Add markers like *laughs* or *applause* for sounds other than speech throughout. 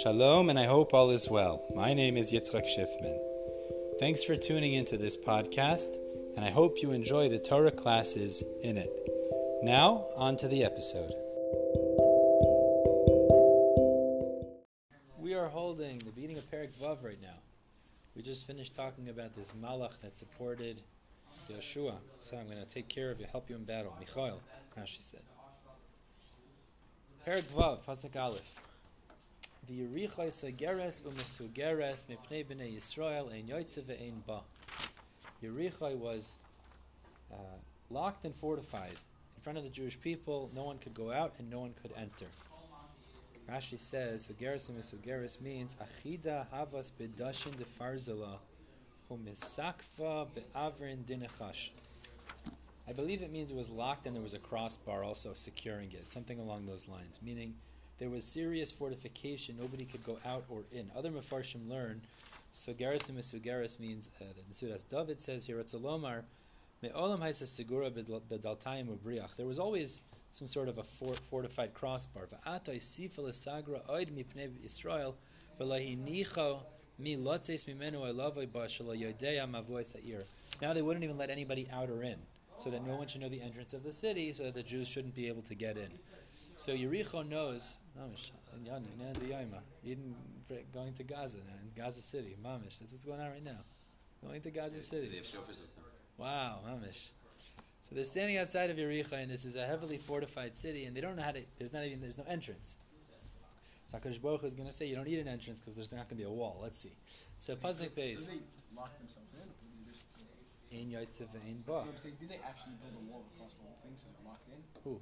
Shalom, and I hope all is well. My name is Yitzchak Schiffman. Thanks for tuning into this podcast, and I hope you enjoy the Torah classes in it. Now, on to the episode. We are holding the beating of Perik Vav right now. We just finished talking about this Malach that supported Yehoshua. So I'm going to take care of you, help you in battle. Michael, Rashi said. Perik Vav, Pasuk Aleph. The Yerichai Sageres Umesugeres Mipnei Bnei Yisrael Ein Yoitze Ve'ein Ba. Yericho was uh, locked and fortified in front of the Jewish people. No one could go out and no one could enter. Rashi says Sugeres Umesugeres means Achida Havas Bedashin de Farzela Umisakva Be'avrin Dinechash. I believe it means it was locked and there was a crossbar also securing it, something along those lines, meaning there was serious fortification. Nobody could go out or in. Other Mefarshim learn, Sogaris and Mesugaris means uh, that Metzudas David says here, Ratzalomar, Me'olam haisa segura bedaltayim ubriach. There was always some sort of a fort, fortified crossbar. Sagra mi lotzes. Now they wouldn't even let anybody out or in, so that no one should know the entrance of the city, so that the Jews shouldn't be able to get in. So Yericho knows, mamish, even going to Gaza now, in Gaza City, mamish. That's what's going on right now. Going to Gaza City. Wow, mamish. So they're standing outside of Yericho, and this is a heavily fortified city, and they don't know how to. There's not even there's no entrance. So Hakadosh Baruch is going to say you don't need an entrance because there's not going to be a wall. Let's see. So Pasuk Beis. So they locked themselves in. In Yaitsev in Ba. I'm saying, did they actually build a wall across the whole thing so they're locked in? Who?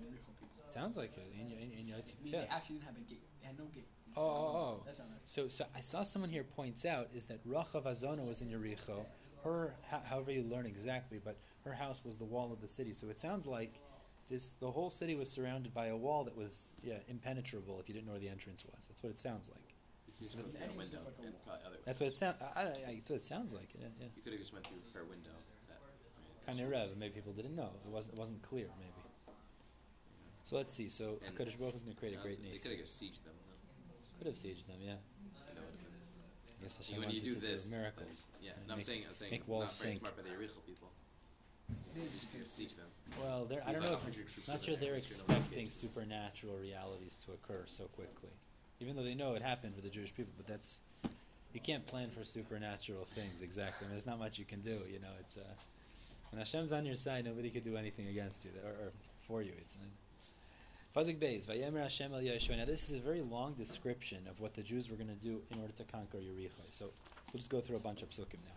The Sounds like it. In, in, in Yaitsev. I mean, Yeah. they actually didn't have a gate. They had no gate. Oh, oh, oh. oh. That's how nice. So, so I saw someone here points out is that Rachav Azona was in Yericho. Her, however you learn exactly, but her house was the wall of the city. So it sounds like this. The whole city was surrounded by a wall that was yeah impenetrable if you didn't know where the entrance was. That's what it sounds like. You So the entrance window like a and wall. probably other. That's what it sounds. That's what it sounds like. Yeah, yeah. You could have just went through her window. That, I mean, Kind of rev. Maybe people didn't know. It wasn't. It wasn't clear. Maybe. So let's see. So And- Hakadosh Baruch is going to create a no, great They could have just sieged them. Though. Could have sieged them. Yeah. And that would've been- I guess Hashem when you do to this, do then- miracles. yeah, and no, I'm saying, I'm saying, make not walls very sink. smart by the Yericho people. It is You just siege them. Well, they're, I don't know. like If, not sure they're make sure no one expecting supernatural realities to occur so quickly, even though they know it happened for the Jewish people. But that's you can't plan for supernatural things exactly. I mean, there's not much you can do. You know, it's uh, when Hashem's on your side, nobody can do anything against you or, or for you. It's. Uh, Now, this is a very long description of what the Jews were going to do in order to conquer Yericho. So, we'll just go through a bunch of psukim now.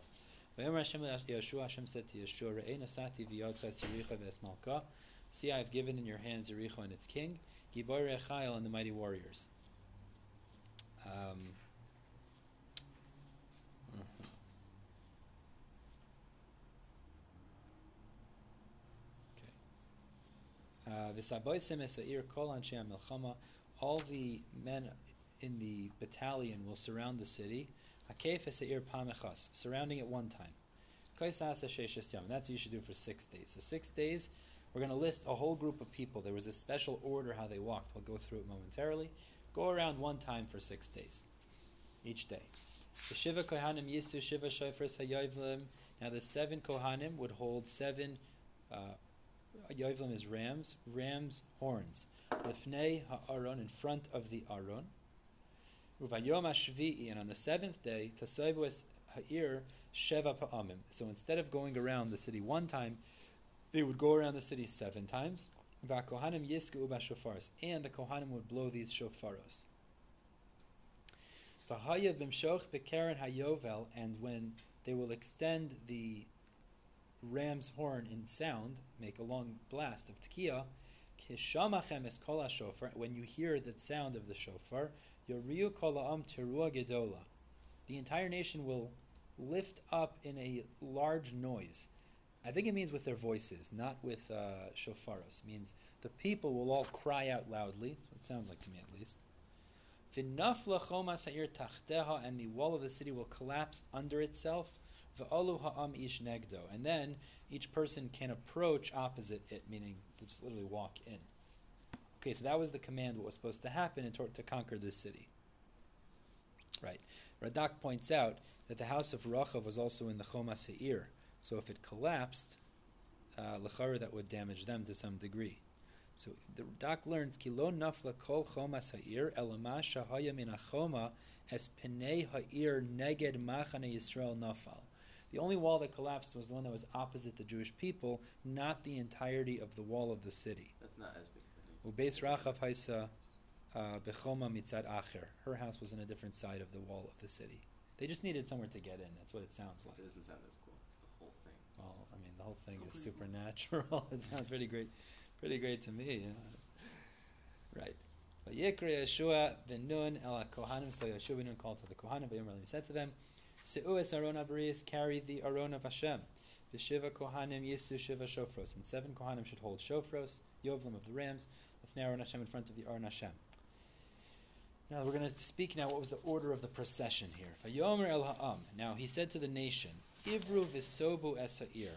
Hashem said to Yehoshua. See, I have given in your hands Yericho and its king, Gibor Rechael and the mighty warriors. Um, Uh. All the men in the battalion will surround the city. Surrounding it one time. That's what you should do for six days. So six days, we're going to list a whole group of people. There was a special order how they walked. We'll go through it momentarily. Go around one time for six days, each day. Now the seven Kohanim would hold seven. Uh, Yoivlim is rams, rams horns. Lifnei ha'aron in front of the aron. Uvayom Hashvi'i, and on the seventh day, Tasaivu es ha'ir sheva pa'amim. So instead of going around the city one time, they would go around the city seven times. Va'kohanim yisku b'shofaros, and the kohanim would blow these shofaros. V'hayav b'mshoch b'keren hayovel, and when they will extend the ram's horn in sound, make a long blast of tekiah, kishamachem es kol shofar. When you hear the sound of the shofar, yoriu kol ha'am gedola. The entire nation will lift up in a large noise. I think it means with their voices, not with uh, shofaros. It means the people will all cry out loudly. That's what it sounds like to me, at least. And the wall of the city will collapse under itself. Negdo, and then each person can approach opposite it, meaning just literally walk in. Okay, so that was the command. What was supposed to happen in order to conquer this city. Right. Radak points out that the house of Rachav was also in the Choma Seir. So if it collapsed, uh, Lechara, that would damage them to some degree. So the Radak learns, Ki lo nafla kol Choma Seir, elama shahaya min achoma es penei ha'ir neged machane Yisrael nafal. The only wall that collapsed was the one that was opposite the Jewish people, not the entirety of the wall of the city. That's not as big of a news. Ubeis Rachav Haisa uh, Bechoma Mitzad Acher. Her house was on a different side of the wall of the city. They just needed somewhere to get in. That's what it sounds like. It doesn't sound as cool. It's the whole thing. Well, I mean, the whole thing is supernatural. *laughs* it sounds pretty great, pretty great to me. Right. Vayikra Yehoshua v'nun el kohanim. So Yehoshua v'nun called to the kohanim. He said to them, "Se'u es aron abrius, carry the aron of Hashem. The shiva kohanim yisu shiva shofros, and seven kohanim should hold shofros, yovlim of the rams, lefnei aron Hashem in front of the aron Hashem." Now we're going to speak now. What was the order of the procession here? Vayomer el ha'am. Now he said to the nation, "Ivru v'sobu esa'ir."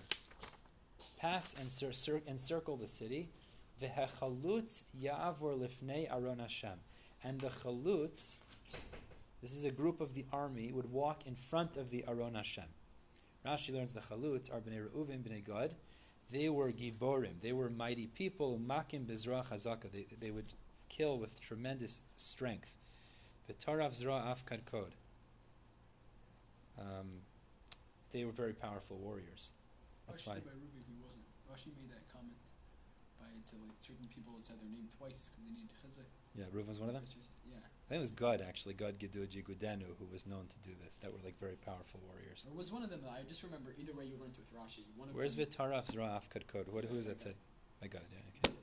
Pass and cir- cir- encircle the city. V'hechalutz ya'avor lifnei aron Hashem. And the chalutz, this is a group of the army, would walk in front of the aron Hashem. Rashi learns the chalutz are bnei Reuven, bnei Gad. They were giborim. They were mighty people. Makim bezra chazaka. They, they would kill with tremendous strength. V'tarav zra afkad kod. Um, they were very powerful warriors. That's why. By Ruvi, he wasn't. Rashi made that comment by to like certain people that said their name twice because they needed chizuk. Yeah, Reuven was one of them. Yeah. I think it was Gad actually, Gad Geduji Gudenu, who was known to do this. That were like very powerful warriors. Or was one of them? I just remember either way you learned with Rashi. One of Where's Vitaraf Zra'af Kadkod? What, who is that said? By Gad, yeah, okay.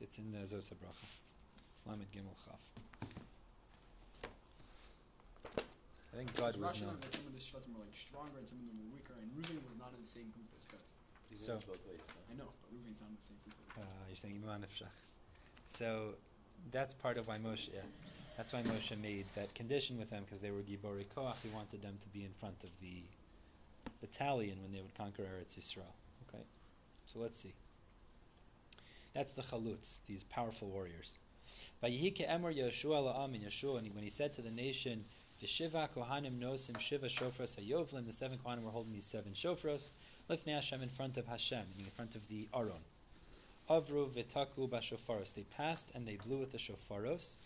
It's in uh, Zos HaBracha. Lamed Gimel Chaf. I think Gad was Rashi known. that some of the Shvatim were like stronger and some of them were weaker, and Reuven was not in the same group as Gad. He So- both ways. So. I know, but Reuven's not in the same group as Uh, you're saying Iman Efshach. So that's part of why Moshe, yeah, that's why Moshe made that condition with them because they were Gibori Koach. He wanted them to be in front of the battalion when they would conquer Eretz Yisrael. Okay, so let's see. That's the Chalutz, these powerful warriors. Vayihike Emor Yehoshua la'am in Yehoshua, and when he said to the nation, the Shiva Kohanim Nosim Shiva Shofros Hayovlim, the seven Kohanim were holding these seven Shofros, Lifnei Hashem in front of Hashem, meaning in front of the Aron. Avru v'taku b'shofaros. They passed and they blew with the shofaros.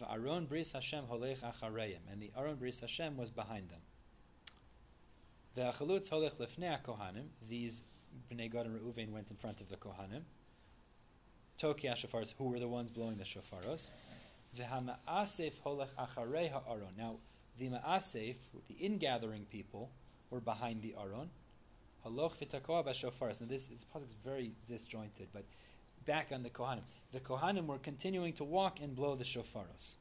V'aron bris Hashem holech achareyim. And the Aron bris Hashem was behind them. V'achalutz holech lefnei kohanim. These bnei Gad and Reuven went in front of the kohanim. Toki shofaros, who were the ones blowing the shofaros. Now, the ma'asef, the ingathering people, were behind the Aron. Now this, this is very disjointed, but back on the Kohanim. The Kohanim were continuing to walk and blow the shofaros.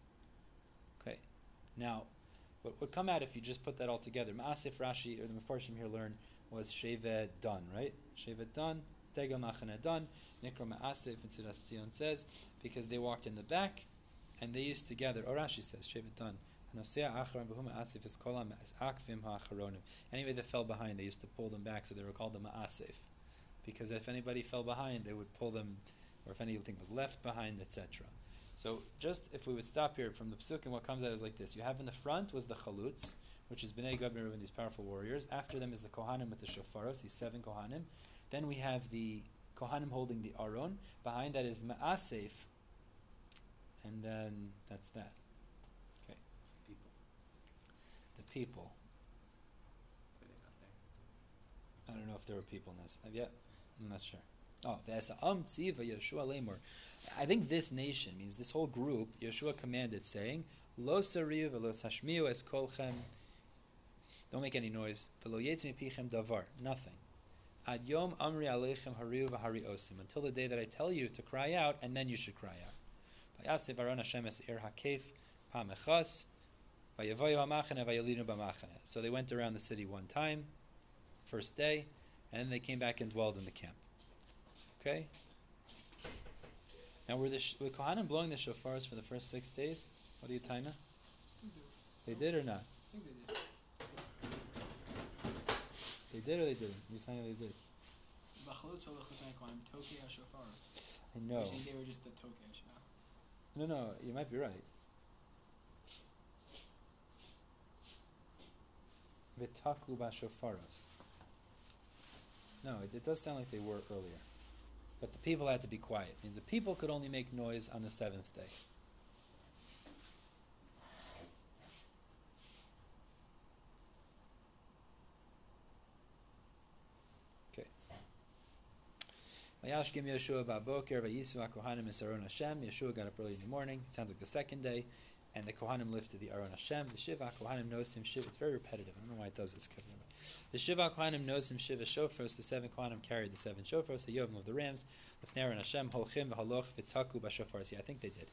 Okay. Now, what would come out if you just put that all together? Ma'asif Rashi, or the Mefarshim here learn, was Shevet Dan, right? Shevet Dan, Dega Machane Dan, Nikra Ma'asif, and Siras Tzion says, because they walked in the back, and they used to gather, or Rashi says, Shevet Dan. Anyway, they fell behind. They used to pull them back, so they were called the ma'asif. Because if anybody fell behind, they would pull them, or if anything was left behind, etc. So, just if we would stop here from the psukim, what comes out is like this: you have in the front was the chalutz, which is bnei Gad and these powerful warriors. After them is the kohanim with the shofaros, these seven kohanim. Then we have the kohanim holding the aron. Behind that is the ma'asif, and then that's that. People. The people. Were they not there? I don't know if there were people in this. Yet? I'm not sure. Oh, Tziva um, Yehoshua Lemor. I think this nation means this whole group. Yehoshua commanded, saying, "Lo sariv velo sashmiu es kolchem." Don't make any noise. Velo yetzim pichem davar. Nothing. Ad yom amri aleichem hariu v'hari osim. Until the day that I tell you to cry out, and then you should cry out. Vayasev Aron Hashem es ir hakef. Vayavoyu hamachane vayalinu b'machane. So they went around the city one time, first day, and then they came back and dwelled in the camp. Okay? Now, were the, were Kohanim blowing the shofars for the first six days? What do you, Taina? They did or not? I think they did. They did or they didn't? You're saying they did. B'chalutz holech l'fnei kohanim tokei ha-shofaros. I know. They were just the tokei. No, no, you might be right. V'taku b'shofaros. No, it, it, does sound like they were earlier. But the people had to be quiet. It means the people could only make noise on the seventh day. Vayashkim Yehoshua Baboker Vayisva Kohanim Esaron Hashem. Yehoshua got up early in the morning. It sounds like the second day. And the Kohanim lifted the Aron Hashem. The Shiva Kohanim knows him Shiva. It's very repetitive. I don't know why it does this. The Shiva Kohanim knows him Shiva Shofros. The seven Kohanim carried the seven Shofros. The Yovim of the Rams. Lefner and Hashem Holchim V'Haloch V'Taku B'Shofars. Yeah, I think they did.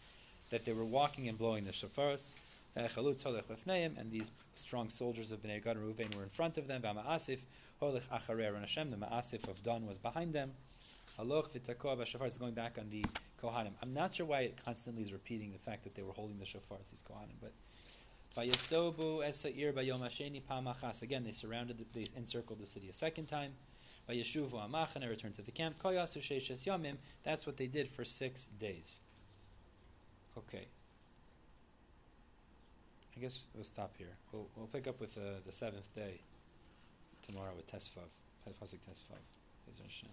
That they were walking and blowing the Shofars. And these strong soldiers of Bnei Gad and Reuven were in front of them. Aron. The Ma'asif of Dan was behind them. Haloch v'takoa b'shofar is going back on the Kohanim. I'm not sure why it constantly is repeating the fact that they were holding the shofars, these Kohanim, but Vayasobu esa'ir bayom hasheni pamachas. Again, they surrounded, the, they encircled the city a second time. Vayeshuvu amach, and they returned to the camp. Koyasu sheishes yamim. That's what they did for six days. Okay. I guess we'll stop here. We'll, we'll pick up with uh, the seventh day tomorrow with Tesvav, Pasuk. Hashem.